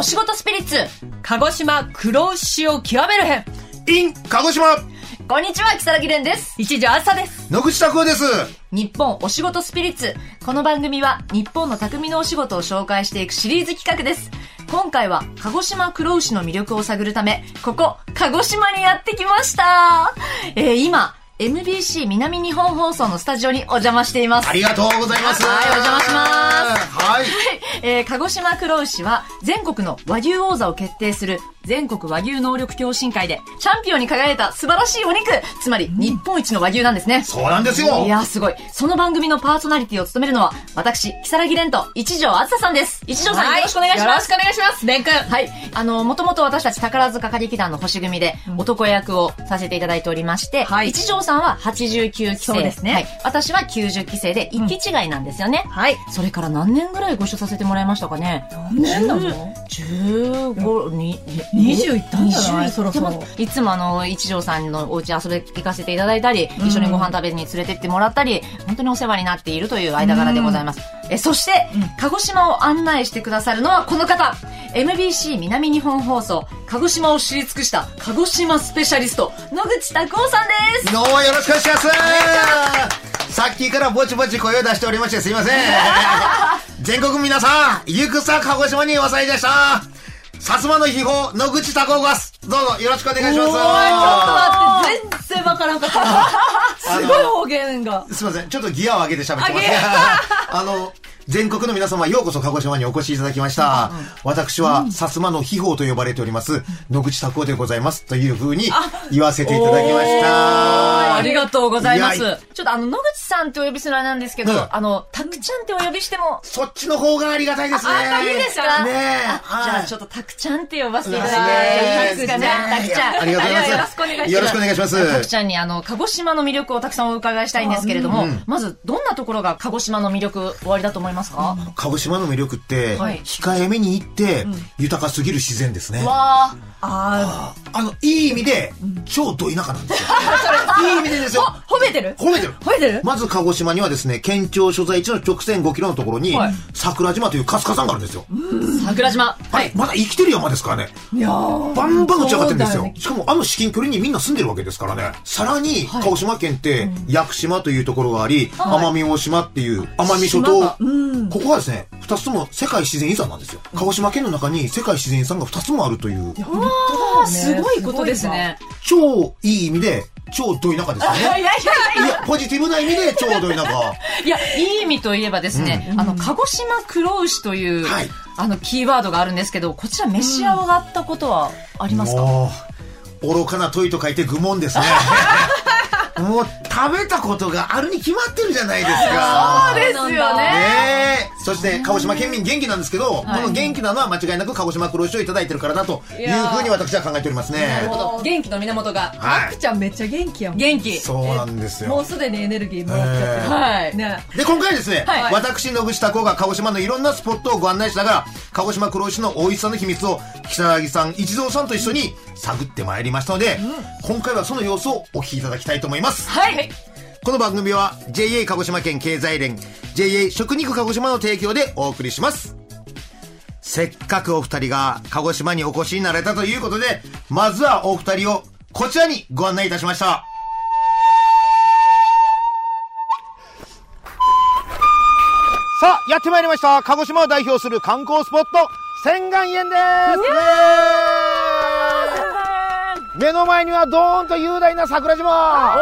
お仕事スピリッツ、鹿児島黒牛を極める編。イン、鹿児島こんにちは、木更木蓮です。一条あさです。野口拓夫です。日本お仕事スピリッツ。この番組は日本の匠のお仕事を紹介していくシリーズ企画です。今回は鹿児島黒牛の魅力を探るため、ここ、鹿児島にやってきました。えー、今、MBC 南日本放送のスタジオにお邪魔していますあ。りがとうございます。はいお邪魔しますはい。えー、鹿児島黒牛は全国の和牛王座を決定する全国和牛能力共進会でチャンピオンに輝いた素晴らしいお肉つまり日本一の和牛なんですね。そうなんですよ。いやーすごい。その番組のパーソナリティを務めるのは、私、木更木蓮と一条あずささんです。一条さん、よろしくお願いします。よろしくお願いします。蓮くん。はい。あの、もともと私たち宝塚歌劇団の星組で男役をさせていただいておりまして、はい一条さんは89期生。そうですねはい。私は90期生で一期違いなんですよね。はい。それから何年ぐらいご一緒させてもらいましたかね何年なの？15、に20いったんじゃない？20そろそろ。でもいつもあの、一条さんのお家遊び行かせていただいたり、一緒にご飯食べに連れてってもらったり、本当にお世話になっているという間柄でございます。え、そして、鹿児島を案内してくださるのはこの方 !MBC 南日本放送、鹿児島を知り尽くした鹿児島スペシャリスト、野口拓夫さんです。どうもよろしくお願いします。さっきからぼちぼち声を出しておりましてすいません。全国皆さん、ゆくさ鹿児島におさいでした。薩摩の秘宝、野口拓夫です。どうぞよろしくお願いします。ちょっと待って、全然わからんかった。すごい方言が。すいません。ちょっとギアを上げて喋ってます。あ の、全国の皆様、ようこそ鹿児島にお越しいただきました。私は、薩摩の秘宝と呼ばれております、野口拓夫でございます。というふうに言わせていただきました。ありがとうございます。ちょっとあの、野口さんってお呼びするあれなんですけど、うんあの、たくちゃんってお呼びしても、そっちの方がありがたいですね。あ、いいですか？ねじゃあちょっとたくちゃんって呼ばせていただいてねいいですかね。たくちゃん。ありがとうございます。よろしくお願いしますよろしくお願いします。たくちゃんにあの、鹿児島の魅力をたくさんお伺いしたいんですけれども、まず、どんなところが鹿児島の魅力おありだと思いますか、鹿児島の魅力って、はい控えめに言って、豊かすぎる自然ですね。わああの、いい意味で、超ど田舎なんですよ。いい意味でですよ。ー、褒めてる？褒めてる。褒めてる？まず鹿児島にはですね、県庁所在地の直線5キロのところに、はい桜島という春日山があるんですよ。ー桜島。はい。まだ生きてる山ですからね。いやーバンバン打ち上がってるんですよ。ねしかもあの至近距離にみんな住んでるわけですからね。さらに、鹿児島県って、屋久島というところがあり、奄美大島っていう、奄美諸島、ここはですね、二つとも世界自然遺産なんですよ。鹿児島県の中に世界自然遺産が二つもあるという、あーすごいことですね。超いい意味で、超ど田舎ですよね。いやいやいいや、ポジティブな意味で超ど田舎。や、いや、いい意味といえばですね、あの、鹿児島黒牛という、はいあの、キーワードがあるんですけど、こちら召し上がったことはありますか、もう、愚かな問いと書いて愚問ですね。もう、食べたことがあるに決まってるじゃないですか。ですよね。ねえ。そして、鹿児島県民元気なんですけど、はいこの元気なのは間違いなく鹿児島黒牛をいただいてるからだというふうに私は考えておりますなるねほ。ど。元気の源が、はい。あくちゃんめっちゃ元気やもん。元気。そうなんですよ。もうすでにエネルギーもらっちゃってる。はい。ねで、今回ですね、はい私、野口拓夫が鹿児島のいろんなスポットをご案内しながら、鹿児島黒牛の美味しさの秘密を、北柳さん、一蔵さんと一緒に探ってまいりましたので、今回はその様子をお聞きいただきたいと思います。はい。この番組は JA 鹿児島県経済連 JA 食肉鹿児島の提供でお送りします。せっかくお二人が鹿児島にお越しになれたということでまずはお二人をこちらにご案内いたしました。さあやってまいりました。鹿児島を代表する観光スポット仙岩園です目の前にはドーンと雄大な桜島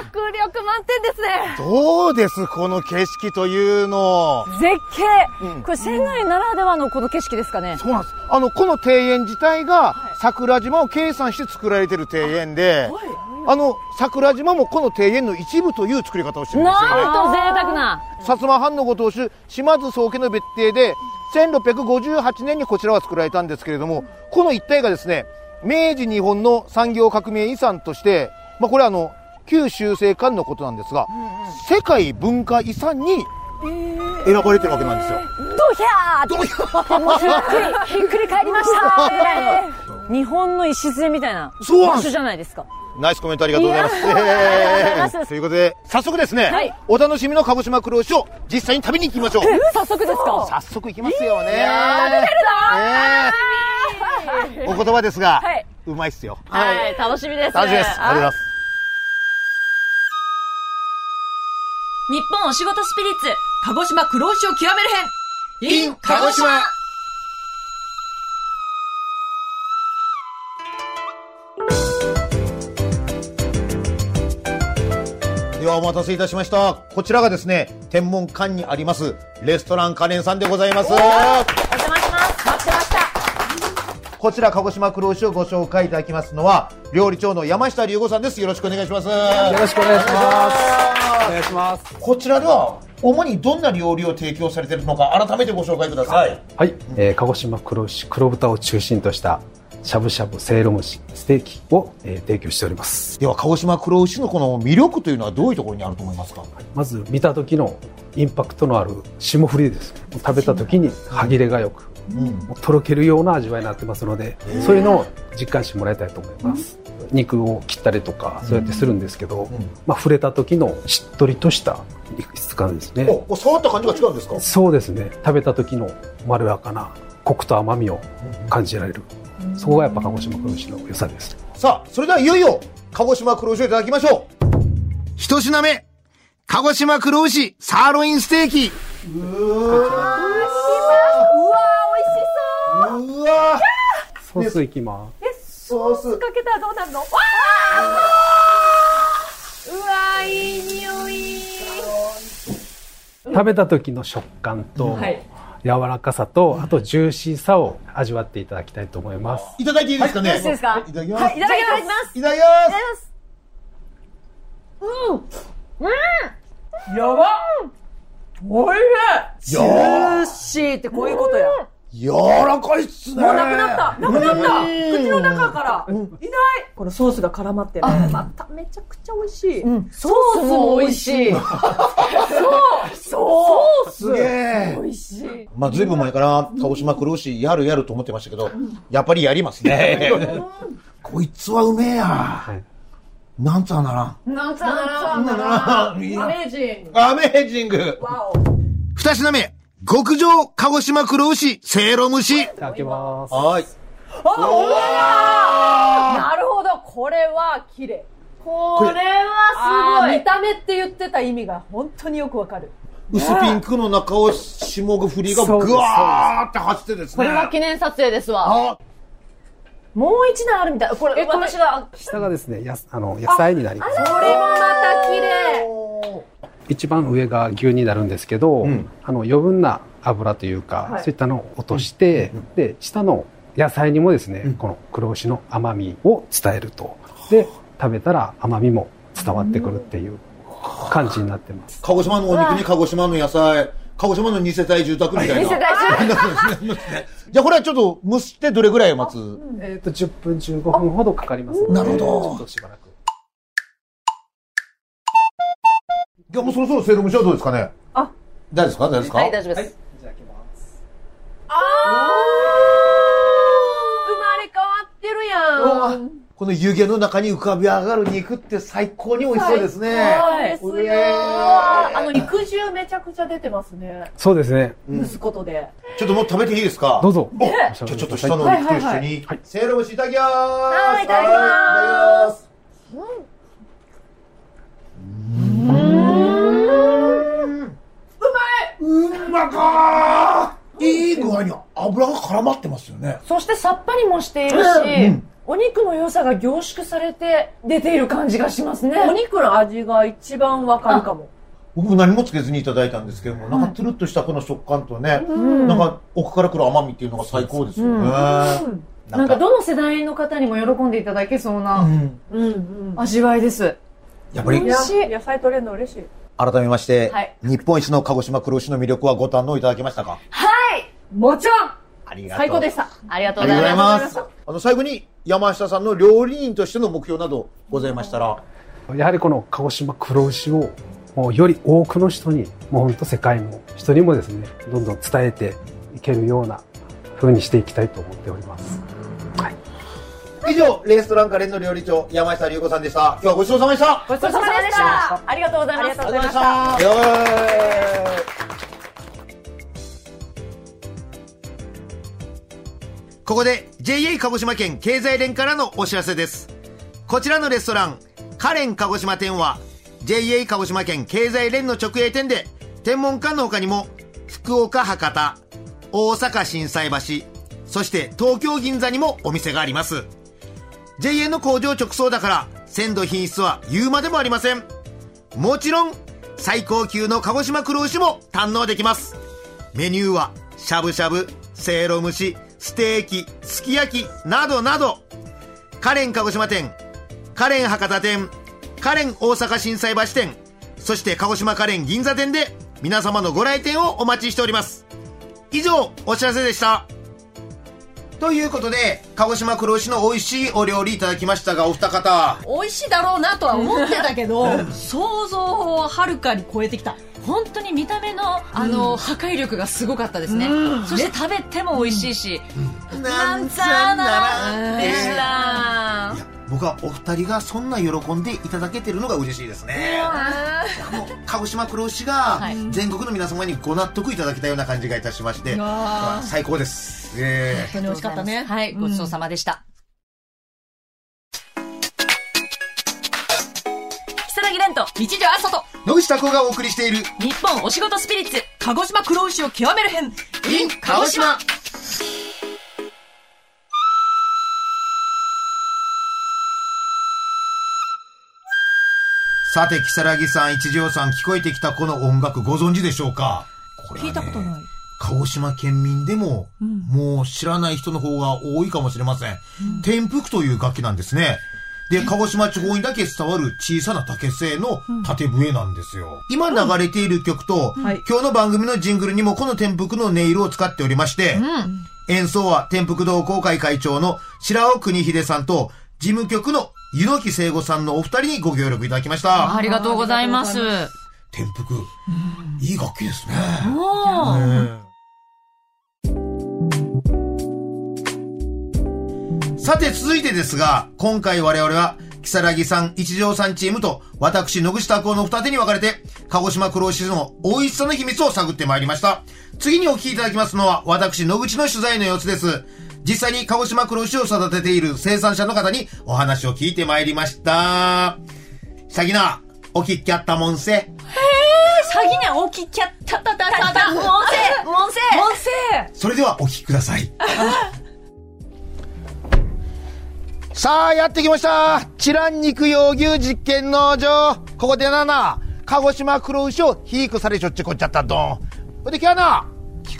迫力満点ですね。どうですこの景色というの。絶景、これ仙台ならではのこの景色ですかねそうなんです。あの、この庭園自体が桜島を計算して作られてる庭園で、あの、桜島もこの庭園の一部という作り方をしてるんですよね。なんと贅沢な薩摩藩のご当主、島津宗家の別邸で、1658年にこちらは作られたんですけれども、この一帯がですね、明治日本の産業革命遺産として、まあこれはあの、旧修正館のことなんですが、世界文化遺産に選ばれてるわけなんですよ。ドヒャーって。もうひっくりひっくり返りました。ぐらいの日本の礎みたいな場所じゃないですか。ナイスコメントありがとうございます。ー ということで、早速ですね、はいお楽しみの鹿児島黒牛を実際に食べに行きましょう。早速ですか？早速行きますよね。ねえお言葉ですが、はいうまいっすよ。はい、楽しみです。楽しみです。ありがとうございます。日本お仕事スピリッツ、鹿児島黒牛を極める編。in 鹿児島ではお待たせいたしました。こちらがですね、天文館にあります、レストランカレンさんでございます。お邪魔します。待ってました。こちら、鹿児島黒牛をご紹介いただきますのは、料理長の山下龍吾さんです。よろしくお願いします。よろしくお願いします。お願いします。こちらでは、主にどんな料理を提供されているのか、改めてご紹介ください。はい、えー鹿児島黒牛黒豚を中心としたしゃぶしゃぶせいろ蒸しステーキを、えー提供しております。では、鹿児島黒牛のこの魅力というのはどういうところにあると思いますか？まず見た時のインパクトのある霜降りです。食べた時に歯切れがよく、もうとろけるような味わいになってますのでそういうのを実感してもらいたいと思います、肉を切ったりとかそうやってするんですけど、まあ、触れた時のしっとりとした肉質感ですね、お、触った感じが違うんですか？そうですね。食べた時のまろやかなコクと甘みを感じられる、そこがやっぱ鹿児島黒牛の良さです。さあ、それではいよいよ、鹿児島黒牛をいただきましょう。一品目、鹿児島黒牛サーロインステーキ。うわう。わソースいきます。ソース。かけたらどうなるの？わー。うわーいい匂い。食べた時の食感とはい。柔らかさとあとジューシーさを味わっていただきたいと思います。いただいていいですかね、よろしいですか？いただきます。はい、いただきます。いただきます。やばおいしい。ジューシーってこういうことや。柔らかいっすね。もうなくなったなくなったうん口の中からいないこのソースが絡まってね。まためちゃくちゃ美味しい。ソースも美味しい。そうそうすげえ。美味しい。まあ、ずいぶん前から鹿児島黒牛やるやると思ってましたけど、やっぱりやりますね。こいつはうめえや。いなんつうなら。なんつうなら、なんだな。いいアなメージング。アメージング。わお。二品目、極上鹿児島黒牛せいろ蒸し。いただきますはい。なるほど、これは綺麗。これはすごい見。た目って言ってた意味が本当によくわかる。薄ピンクの中を霜が降りがぐわーって走ってですね。これは記念撮影ですわ。あもう一段あるみたい。これ、え、私が、下がですねやすあの野菜になりますこれもまた綺麗。一番上が牛になるんですけど、ん。あの余分な油というか、はい。そういったのを落として、で下の野菜にもですね、この黒牛の甘みを伝えると。で食べたら甘みも伝わってくるっていう感じになってます。鹿児島のお肉に鹿児島の野菜、鹿児島の二世帯住宅みたいな。じゃあこれはちょっと蒸してどれぐらい待つ？えっ、と10分15分ほどかかりますのでなるほど。ちょっとしばらくいやもうそろそろせいろ蒸しはどうですかね？あ大丈夫ですか？大丈夫ですか？はい、大丈夫です。いただきます生まれ変わってるやん。この湯気の中に浮かび上がる肉って最高に美味しそうですね。はい。ですうえよ。ーあの、肉汁めちゃくちゃ出てますね。そうですね蒸すことで。ちょっともう食べていいですか？どうぞおじゃあちょっと下のお肉と一緒に、せいろ蒸しいただきます。はいいただきますはいいただきます。うまいうまかーいい具合に油が絡まってますよね。そしてさっぱりもしているし、お肉の良さが凝縮されて出ている感じがしますね。お肉の味が一番わかるかも。僕も何もつけずにいただいたんですけども、なんかトゥルッとしたこの食感とね、なんか奥から来る甘みっていうのが最高ですよね。なんかどの世代の方にも喜んでいただけそううなんうんうん。味わいです。やっぱり野菜取れるの嬉しい。改めまして、はい日本一の鹿児島黒牛の魅力はご堪能いただけましたか？もちろんありがとう最高でした。ありがとうございございま。ますす。あの、最後に山下さんの料理人としての目標などございましたら、やはりこの鹿児島黒牛をもうより多くの人にもう本当世界の人にもですねどんどん伝えていけるような風にしていきたいと思っております。はい、以上、レストランカレンの料理長、山下隆子さんでした。今日はごちそうさまでした。ごちそうさまでした。ありがとうございましありがとうございました。ここで JA 鹿児島県経済連からのお知らせです。こちらのレストラン、カレン鹿児島店は JA 鹿児島県経済連の直営店で天文館の他にも福岡博多、大阪心斎橋、そして東京銀座にもお店があります。JA の工場直送だから鮮度品質は言うまでもありません。もちろん最高級の鹿児島黒牛も堪能できます。メニューはしゃぶしゃぶ、せいろ蒸し、ステーキ、すき焼きなどなどカレン鹿児島店、カレン博多店、カレン大阪心斎橋店、そして鹿児島カレン銀座店で皆様のご来店をお待ちしております。以上、お知らせでした。ということで、鹿児島黒牛の美味しいお料理いただきましたが、お二方。美味しいだろうなとは思ってたけど、想像をはるかに超えてきた。本当に見た目の、あの、破壊力がすごかったですね。そして食べても美味しいし、なんざならでした。僕はお二人がそんな喜んでいただけてるのが嬉しいですね。もう鹿児島黒牛がはい。全国の皆様にご納得いただけたような感じがいたしまして、まあ最高です。え本当に美味しかったね。はい、ごちそうさまでした。木蓮と日常あそ野口拓夫がお送りしている。日本お仕事スピリッツ鹿児島黒牛を極める編。In 鹿児島さて、木更木さん、一条さん、聞こえてきたこの音楽ご存知でしょうか？これはね聞いたことない。鹿児島県民でも、もう知らない人の方が多いかもしれません。天福という楽器なんですね。で、鹿児島地方にだけ伝わる小さな竹製の縦笛なんですよ。今流れている曲と、はい今日の番組のジングルにもこの天福の音色を使っておりまして、演奏は天福同好会会長の白尾国秀さんと、事務局の湯野木聖吾さんのお二人にご協力いただきました。ありがとうございます。天福、いい楽器ですね。さて続いてですが、今回我々は、木更木さん、一条さんチームと、私、野口拓夫の二手に分かれて、鹿児島黒牛の美味しさの秘密を探ってまいりました。次にお聞きいただきますのは、私、野口の取材の様子です。実際に鹿児島黒牛を育てている生産者の方にお話を聞いてまいりました。さぎな、お聞きあったもんせ。詐欺ね、大きっきゃったたたたた、もんせもんせもんせそれではお聞きください。さあ、やってきました。チラン肉用牛実験農場。ここでなな、鹿児島黒牛を肥育されちょっちこっちゃったどん。ほいで、今日はな、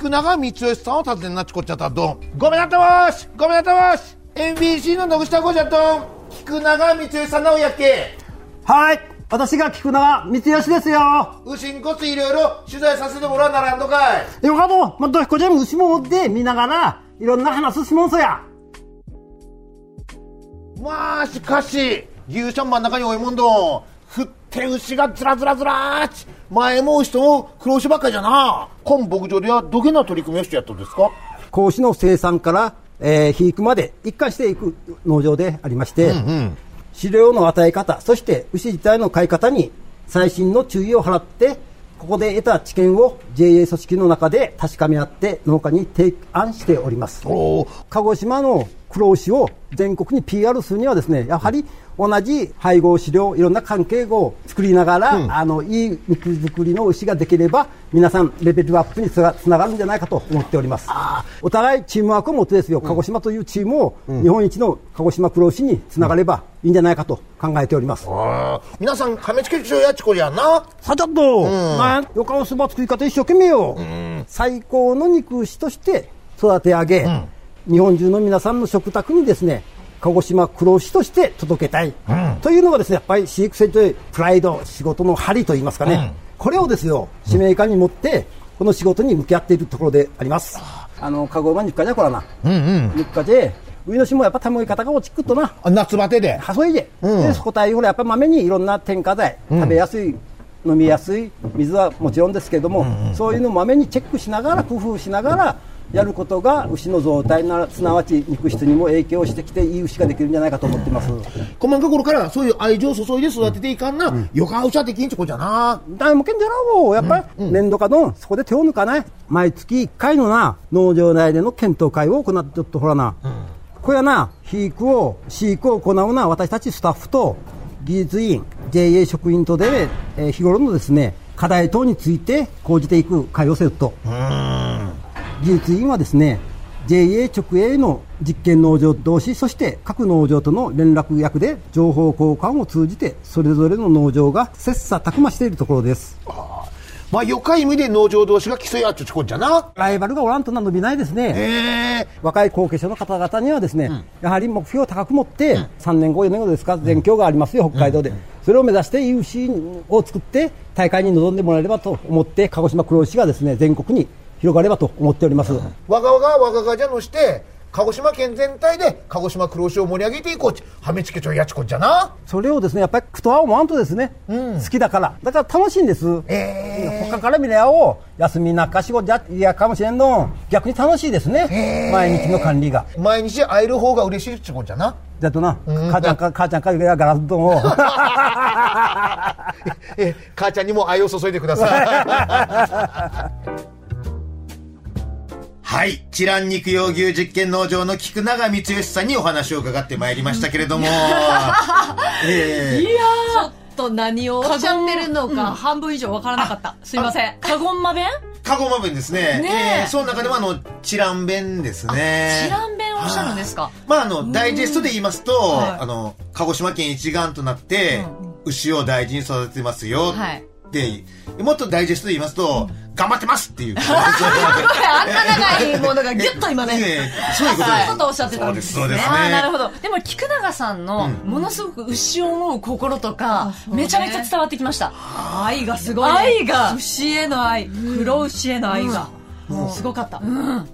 菊永光義さんを訪ねなっちこっちゃったどん。ごめんなったわーしごめんなったわーし !NBC の野口田子じゃどん。菊永光義さんなおやっけ。はい。私が菊永光義ですよ。牛んこついろいろ取材させてもらわならんのかい。よかと、まあ、どひこちゃん牛もおって見ながら、いろんな話しもんそや。まあ、しかし、牛舎真ん中に多いもんどん。振って牛がずらずらずらーっち。前も牛とも黒牛ばっかりじゃな。今牧場ではどげな取り組みをしてやったんですか？子牛の生産から、えー、肥育まで一貫していく農場でありまして、飼料の与え方、そして牛自体の飼い方に最新の注意を払って、ここで得た知見を JA 組織の中で確かめ合って農家に提案しております。鹿児島の黒牛を全国に PR するにはですね、やはり同じ配合飼料、いろんな関係を作りながら、あの、いい肉作りの牛ができれば、皆さんレベルアップにつながるんじゃないかと思っております。お互いチームワークを持ってですよ、鹿児島というチームを日本一の鹿児島黒牛につながればいいんじゃないかと考えております。あー。皆さん、亀付けちょやっちこりゃな。さあちょっと、まあ、よかおそば作り方一生懸命よ。最高の肉牛として育て上げ、日本中の皆さんの食卓にですね、鹿児島黒牛として届けたい、というのがですね、やっぱり飼育船というプライド、仕事の針といいますかね、これをですよ、使命感に持って、この仕事に向き合っているところであります。あの、鹿児島日課じゃこらな。日課で、上の市もやっぱたもい方が落ちくっとな。あ夏バテで。はそいで、でそこ対応でやっぱりまめにいろんな添加剤、食べやすい飲みやすい水はもちろんですけれども、そういうのをまめにチェックしながら工夫しながらやることが牛の状態なすなわち肉質にも影響してきていい牛ができるんじゃないかと思ってます。細かい頃からそういう愛情を注いで育てていかんな、よかうちゃできんちこじゃな。誰もけんじゃろうやっぱり年度かのそこで手を抜かない。毎月1回のな農場内での検討会を行ってちょっとほらな、これはな肥育を飼育を行うな私たちスタッフと技術員 JA 職員とで、えー日頃のですね課題等について講じていく会をセット技術員はですね JA 直営の実験農場同士そして各農場との連絡役で情報交換を通じてそれぞれの農場が切磋琢磨しているところです。まあ、よかい意味で農場同士が競い合っちゃちこんじゃな。ライバルがおらんとな伸びないですね。ええ若い後継者の方々にはですね、やはり目標を高く持って、3年後、4年後ですか、全況がありますよ、北海道で。それを目指して、有志を作って、大会に臨んでもらえればと思って、鹿児島黒牛がですね、全国に広がればと思っております。わがわがわががじゃのして、鹿児島県全体で鹿児島黒牛を盛り上げていこうち、はめちけちょいやちこんじゃな。それをですね、やっぱり苦とは思わんとですね、好きだから。だから楽しいんです。え他から見りゃお休みなんか仕事じゃ嫌かもしれんの。逆に楽しいですね。毎日の管理が。え毎日会える方が嬉しいちこんじゃな。だとな、母ちゃんか、母ちゃんか、ガラス丼を。え母ちゃんにも愛を注いでください。はい。チラン肉用牛実験農場の菊永光義さんにお話を伺ってまいりましたけれども。ええちょっと何をおっしゃってるのか、半分以上わからなかった。すいません。カゴンマ弁？カゴマ弁ですね。ねえええその中でもあの、チラン弁ですね。チラン弁をおっしゃるんですか？まあ、あの、ダイジェストで言いますと、はいあの、鹿児島県一丸となって、牛を大事に育ててますよ。はいで、もっとダイジェストで言いますと、頑張ってますっていう。あんな長いものがギュッと今ね。ええそういうことです。おっしゃってたんですそうです、そうですね。ああ、なるほど。でも、菊永さんの、ものすごく牛を思う心とか、めちゃめちゃ伝わってきました。愛がすごい、ね。愛が牛への愛、黒牛への愛が、もうすごかった。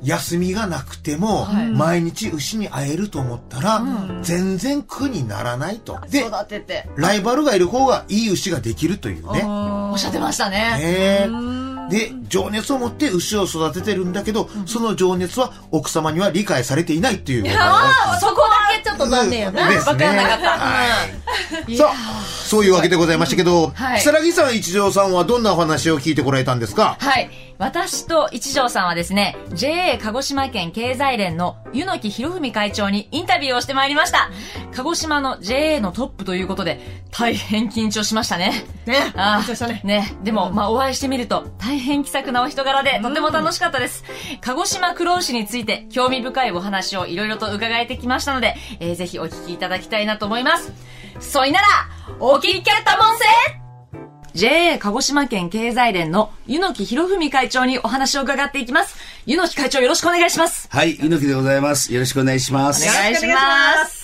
休みがなくても、毎日牛に会えると思ったら、全然苦にならないと。で、育てて。ライバルがいる方がいい牛ができるというね。おっしゃってましたね。ねえで、情熱を持って牛を育ててるんだけど、その情熱は奥様には理解されていないっていう。ああ、そこだけちょっと残念よな。ですねいさあ、そういうわけでございましたけど、はい木更木さん一条さんはどんなお話を聞いてこられたんですか？はい。私と一条さんはですね、JA 鹿児島県経済連の湯野木博文会長にインタビューをしてまいりました。鹿児島の JA のトップということで、大変緊張しましたね。ねあ緊張したねね。でも、まあ、お会いしてみると、大変気さくなお人柄で、とても楽しかったです。鹿児島黒牛について、興味深いお話をいろいろと伺えてきましたので、えーぜひお聞きいただきたいなと思います。そいなら、お聞きやったもんせ JA 鹿児島県経済連の湯野木博文会長にお話を伺っていきます。湯野木会長よろしくお願いします。はい、猪木でございます。よろしくお願いします。お願いします。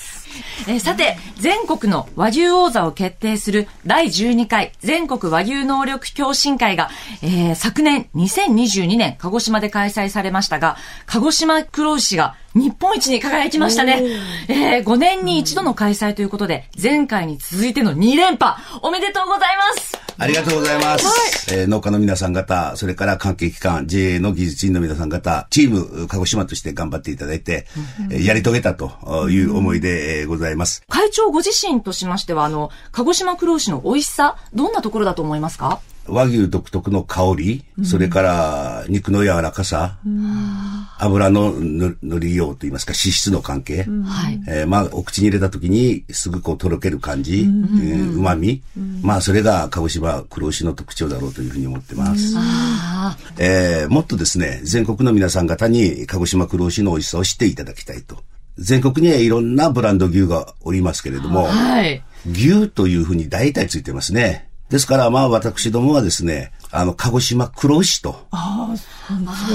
えーさて、全国の和牛王座を決定する第12回全国和牛能力共進会が、えー昨年2022年鹿児島で開催されましたが、鹿児島黒牛が日本一に輝きましたね。えー5年に一度の開催ということで、前回に続いての2連覇、おめでとうございます。ありがとうございます。えー農家の皆さん方、それから関係機関、JA の技術員の皆さん方、チーム、鹿児島として頑張っていただいて、えーやり遂げたという思いで、えーございます。会長ご自身としましては、あの、鹿児島黒牛の美味しさ、どんなところだと思いますか？和牛独特の香り、それから肉の柔らかさ、油のののりようといいますか、脂質の関係、はい。えーまあ、お口に入れた時にすぐこうとろける感じ、うまみ、まあ、それが鹿児島黒牛の特徴だろうというふうに思ってます。あえーもっとですね、全国の皆さん方に鹿児島黒牛の美味しさを知っていただきたいと。全国にはいろんなブランド牛がおりますけれども、あ、はい。牛というふうに大体ついてますね。ですから、まあ私どもはですね、あの、鹿児島黒牛と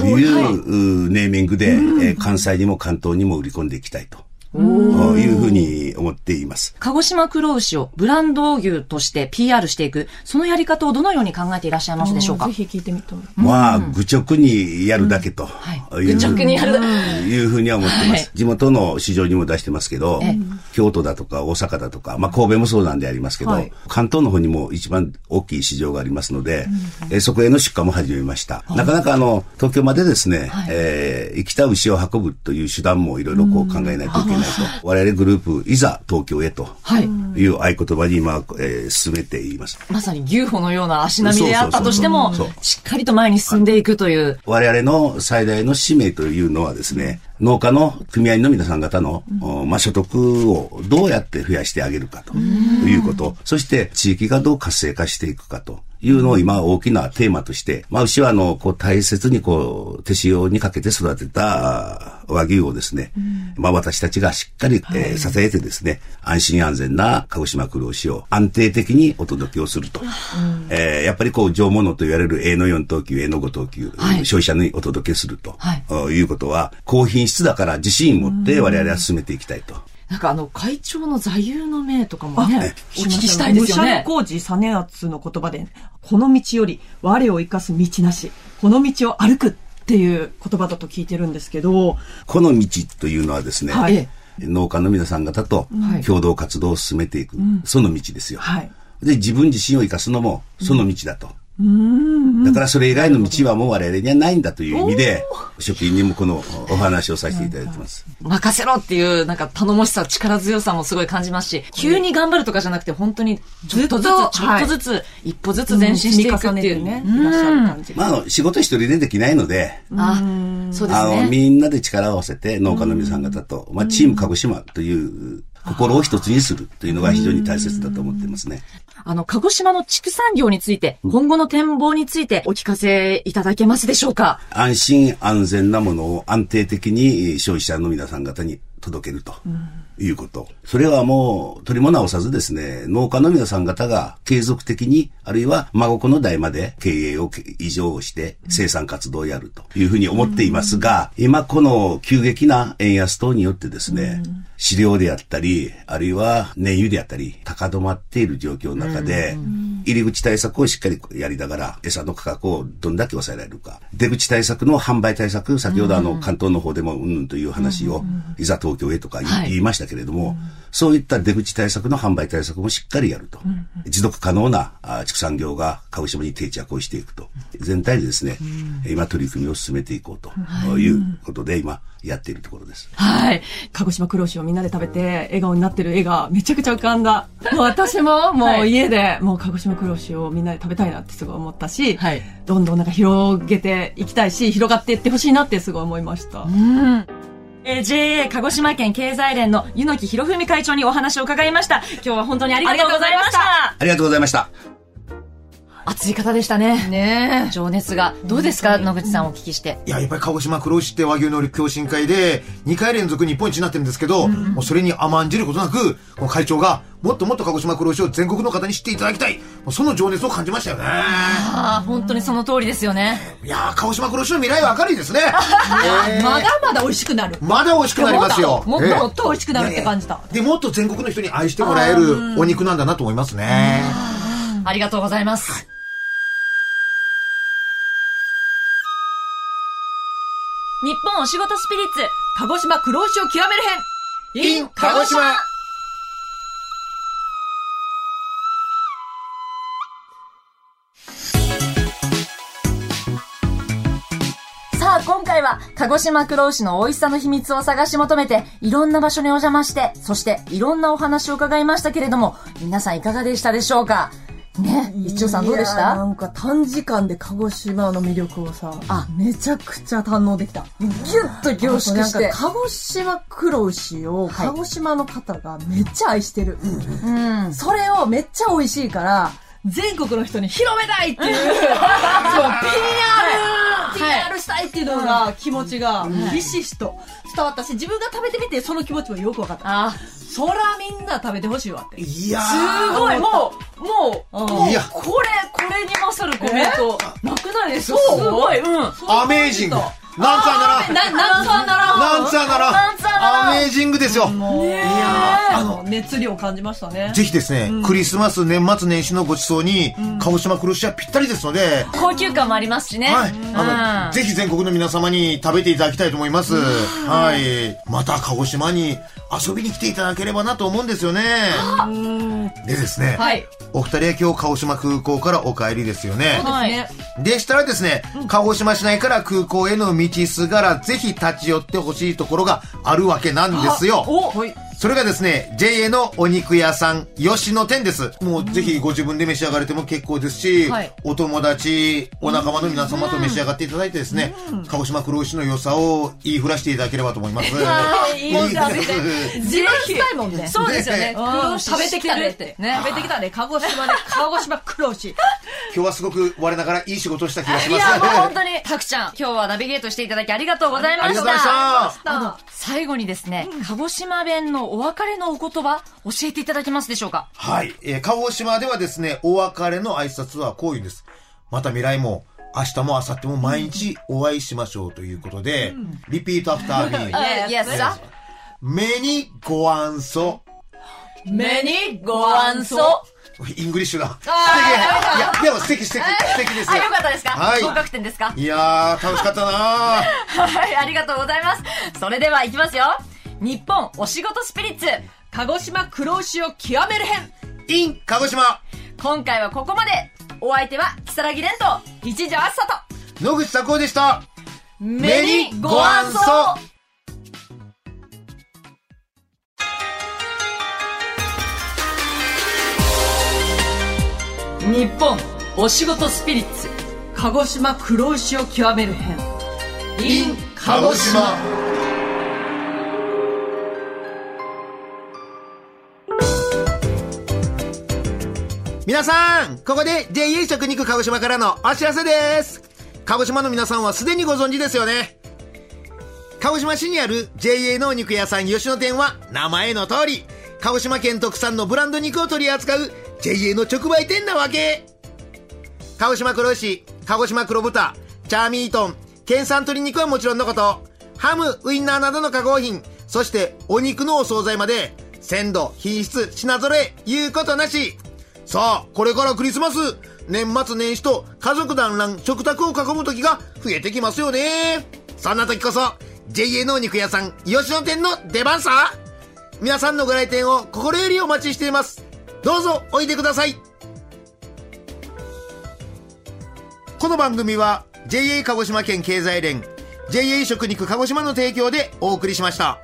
いううネーミングで、えー関西にも関東にも売り込んでいきたいとというふうに思っています。鹿児島黒牛をブランド牛として PR していく、そのやり方をどのように考えていらっしゃいますでしょうか？ぜひ聞いてみたい。まあ、愚直にやるだけという,、愚直にやる。いうふうには思ってます、はい。地元の市場にも出してますけどええ、京都だとか大阪だとか、まあ神戸もそうなんでありますけど、はい。関東の方にも一番大きい市場がありますので、えそこへの出荷も始めました。なかなかあの、東京までですね、えー生きた牛を運ぶという手段もいろいろこう考えないといけないと。我々グループ、いざ東京へとはい。いう合言葉に今、えー進めています。まさに牛歩のような足並みであったとしてもしっかりと前に進んでいくという。我々の最大の使命というのはですね、農家の組合員の皆さん方の、おまあ、所得をどうやって増やしてあげるかということ、そして地域がどう活性化していくかというのを今大きなテーマとして、まあ、牛はあの、こう大切にこう、手塩にかけて育てたあ和牛をですね、まあ私たちがしっかり、えー支えてですね、安心安全な鹿児島黒牛を安定的にお届けをすると。えーやっぱりこう、上物と言われる A の4等級、A の5等級、はい。消費者にお届けすると、はい。い、うことは、高品質だから自信持って我々は進めていきたいと。なんかあの、会長の座右の銘とかもね、お聞きしたいですよ武者ね。小路実篤の言葉で、この道より我を生かす道なし、この道を歩くっていう言葉だと聞いてるんですけど、この道というのはですね、はい農家の皆さん方とはい共同活動を進めていく、その道ですよ。はい。で、自分自身を生かすのもその道だと。だからそれ以外の道はもう我々にはないんだという意味で、職員にもこのお話をさせていただいてます。任せろっていう、なんか頼もしさ、力強さもすごい感じますし、急に頑張るとかじゃなくて、本当にちょっとずつ、ずっとちょっとずつ、一歩ずつ前進していくっていう。ねいらっしゃる感じが。まあ、あの、仕事一人でできないので、あ、そうですあの、ね。みんなで力を合わせて農家の皆さん方と、まあ、チーム鹿児島という心を一つにするというのが非常に大切だと思ってますね。あの、鹿児島の畜産業について、今後の展望についてお聞かせいただけますでしょうか？安心安全なものを安定的に消費者の皆さん方に届けるということ。それはもう取りも直さずですね、農家の皆さん方が継続的に、あるいは孫子の代まで経営を異常して生産活動をやるというふうに思っていますが、今この急激な円安等によってですね、飼料であったり、あるいは燃油であったり、高止まっている状況の中で、入り口対策をしっかりやりながら、餌の価格をどんだけ抑えられるか。出口対策の販売対策、先ほどあの、関東の方でもうんぬんという話を、いざ東京へとか言い,、ましたけれども、そういった出口対策の販売対策もしっかりやると。持続可能なあ畜産業が鹿児島に定着をしていくと。全体でですね、今取り組みを進めていこうということで、今やっているところです。はい。鹿児島黒牛をみんなで食べて笑顔になってる絵がめちゃくちゃ浮かんだ。もう私ももう家でもう鹿児島黒牛をみんなで食べたいなってすごい思ったし、はいどんどんなんか広げていきたいし、広がっていってほしいなってすごい思いました。うん。えー JA 鹿児島県経済連の柚木博文会長にお話を伺いました。今日は本当にありがとうございました。ありがとうございました。熱い方でしたね。ね情熱が。どうですか？野口さんお聞きして。いや、やっぱり鹿児島黒牛って和牛能力共進会で、2回連続日本一になってるんですけど、もうそれに甘んじることなく、この会長が、もっともっと鹿児島黒牛を全国の方に知っていただきたい。もうその情熱を感じましたよね。ああ、本当にその通りですよね。いやー、鹿児島黒牛の未来は明るいですね。えーまだまだ美味しくなる。まだ美味しくなりますよ。もっとええもっと美味しくなるって感じた。で、もっと全国の人に愛してもらえるお肉なんだなと思いますね。ありがとうございます。日本お仕事スピリッツ。鹿児島黒牛を極める編 in 鹿児島さあ、今回は、鹿児島黒牛の美味しさの秘密を探し求めて、いろんな場所にお邪魔して、そして、いろんなお話を伺いましたけれども、皆さんいかがでしたでしょうか？ね、一応さんどうでしいやーなたんか短時間で鹿児島の魅力をさ、あめちゃくちゃ堪能できた。ギュッと凝縮してなんか鹿児島黒牛をはい鹿児島の方がめっちゃ愛してる。うん。それをめっちゃ美味しいから、全国の人に広めたいっていう、そう、PR、PR したいっていうのが気持ちがひしひしと伝わったし、自分が食べてみてその気持ちもよく分かった。あ、そらみんな食べてほしいわって。いやすごい、もう、もう、もういや。これ、これに勝るコメント、なくないですか？すごい、うん。アメージング。なんつあならん。な、なんとはならん。なんつあならん。なんつあならんアメージングですよ。いやーあの、熱量を感じましたね。ぜひですね、クリスマス、年末年始のごちそうに、鹿児島黒牛はぴったりですので、高級感もありますしね。はい。あうんの、ぜひ全国の皆様に食べていただきたいと思います。はい。また鹿児島に遊びに来ていただければなと思うんですよね。でですね、はい。お二人は今日鹿児島空港からお帰りですよね。はいね。でしたらですね、鹿児島市内から空港への道すがらぜひ立ち寄ってほしいところがあるわけなんですよ。それがですね、JA のお肉屋さん、吉野店です。もうぜひご自分で召し上がれても結構ですし、はいお友達、お仲間の皆様と召し上がっていただいてですね、鹿児島黒牛の良さを言いふらしていただければと思います。いいお茶で自慢したいもんね。そうですよね。ね黒牛食べてきたねって。ね食べてきたね。鹿児島で、鹿児島黒牛。今日はすごく我ながらいい仕事をした気がします。いや、もう本当に、たくちゃん、今日はナビゲートしていただきありがとうございましありがとうございまた。した。最後にですね、鹿児島弁のお別れのお言葉、教えていただけますでしょうか？はい。えー鹿児島ではですね、お別れの挨拶はこういうんです。また未来も、明日も明後日も毎日お会いしましょうということで、 Repeat after me。Yes, sir. 目にご安そ。目にご安息。イングリッシュだ。素敵。いや、でも素敵素敵、素敵ですあ、よよ。かったですか？はい合格点ですか？いやー、楽しかったな はい、ありがとうございます。それでは行きますよ。日本お仕事スピリッツ。鹿児島黒牛を極める編。ー in 鹿児島今回はここまで。お相手は、木更木蓮と、一条あっさと。野口佐子でした。目にご安そ日本お仕事スピリッツ。鹿児島黒牛を極める編。in 鹿児島。皆さん、ここで JA 食肉鹿児島からのお知らせです。鹿児島の皆さんはすでにご存知ですよね。鹿児島市にある JA のお肉屋さん吉野店は名前の通り、鹿児島県特産のブランド肉を取り扱う JA の直売店なわけ。鹿児島黒牛、鹿児島黒豚、チャーミートン、県産鶏肉はもちろんのこと、ハム、ウインナーなどの加工品、そしてお肉のお惣菜まで、鮮度、品質、品揃え、言うことなし。さあ、これからクリスマス、年末年始と家族団らん食卓を囲む時が増えてきますよね。そんな時こそ、JA のお肉屋さん、吉野店の出番さ。皆さんのご来店を心よりお待ちしています。どうぞおいでください。この番組は JA 鹿児島県経済連 JA 食肉鹿児島の提供でお送りしました。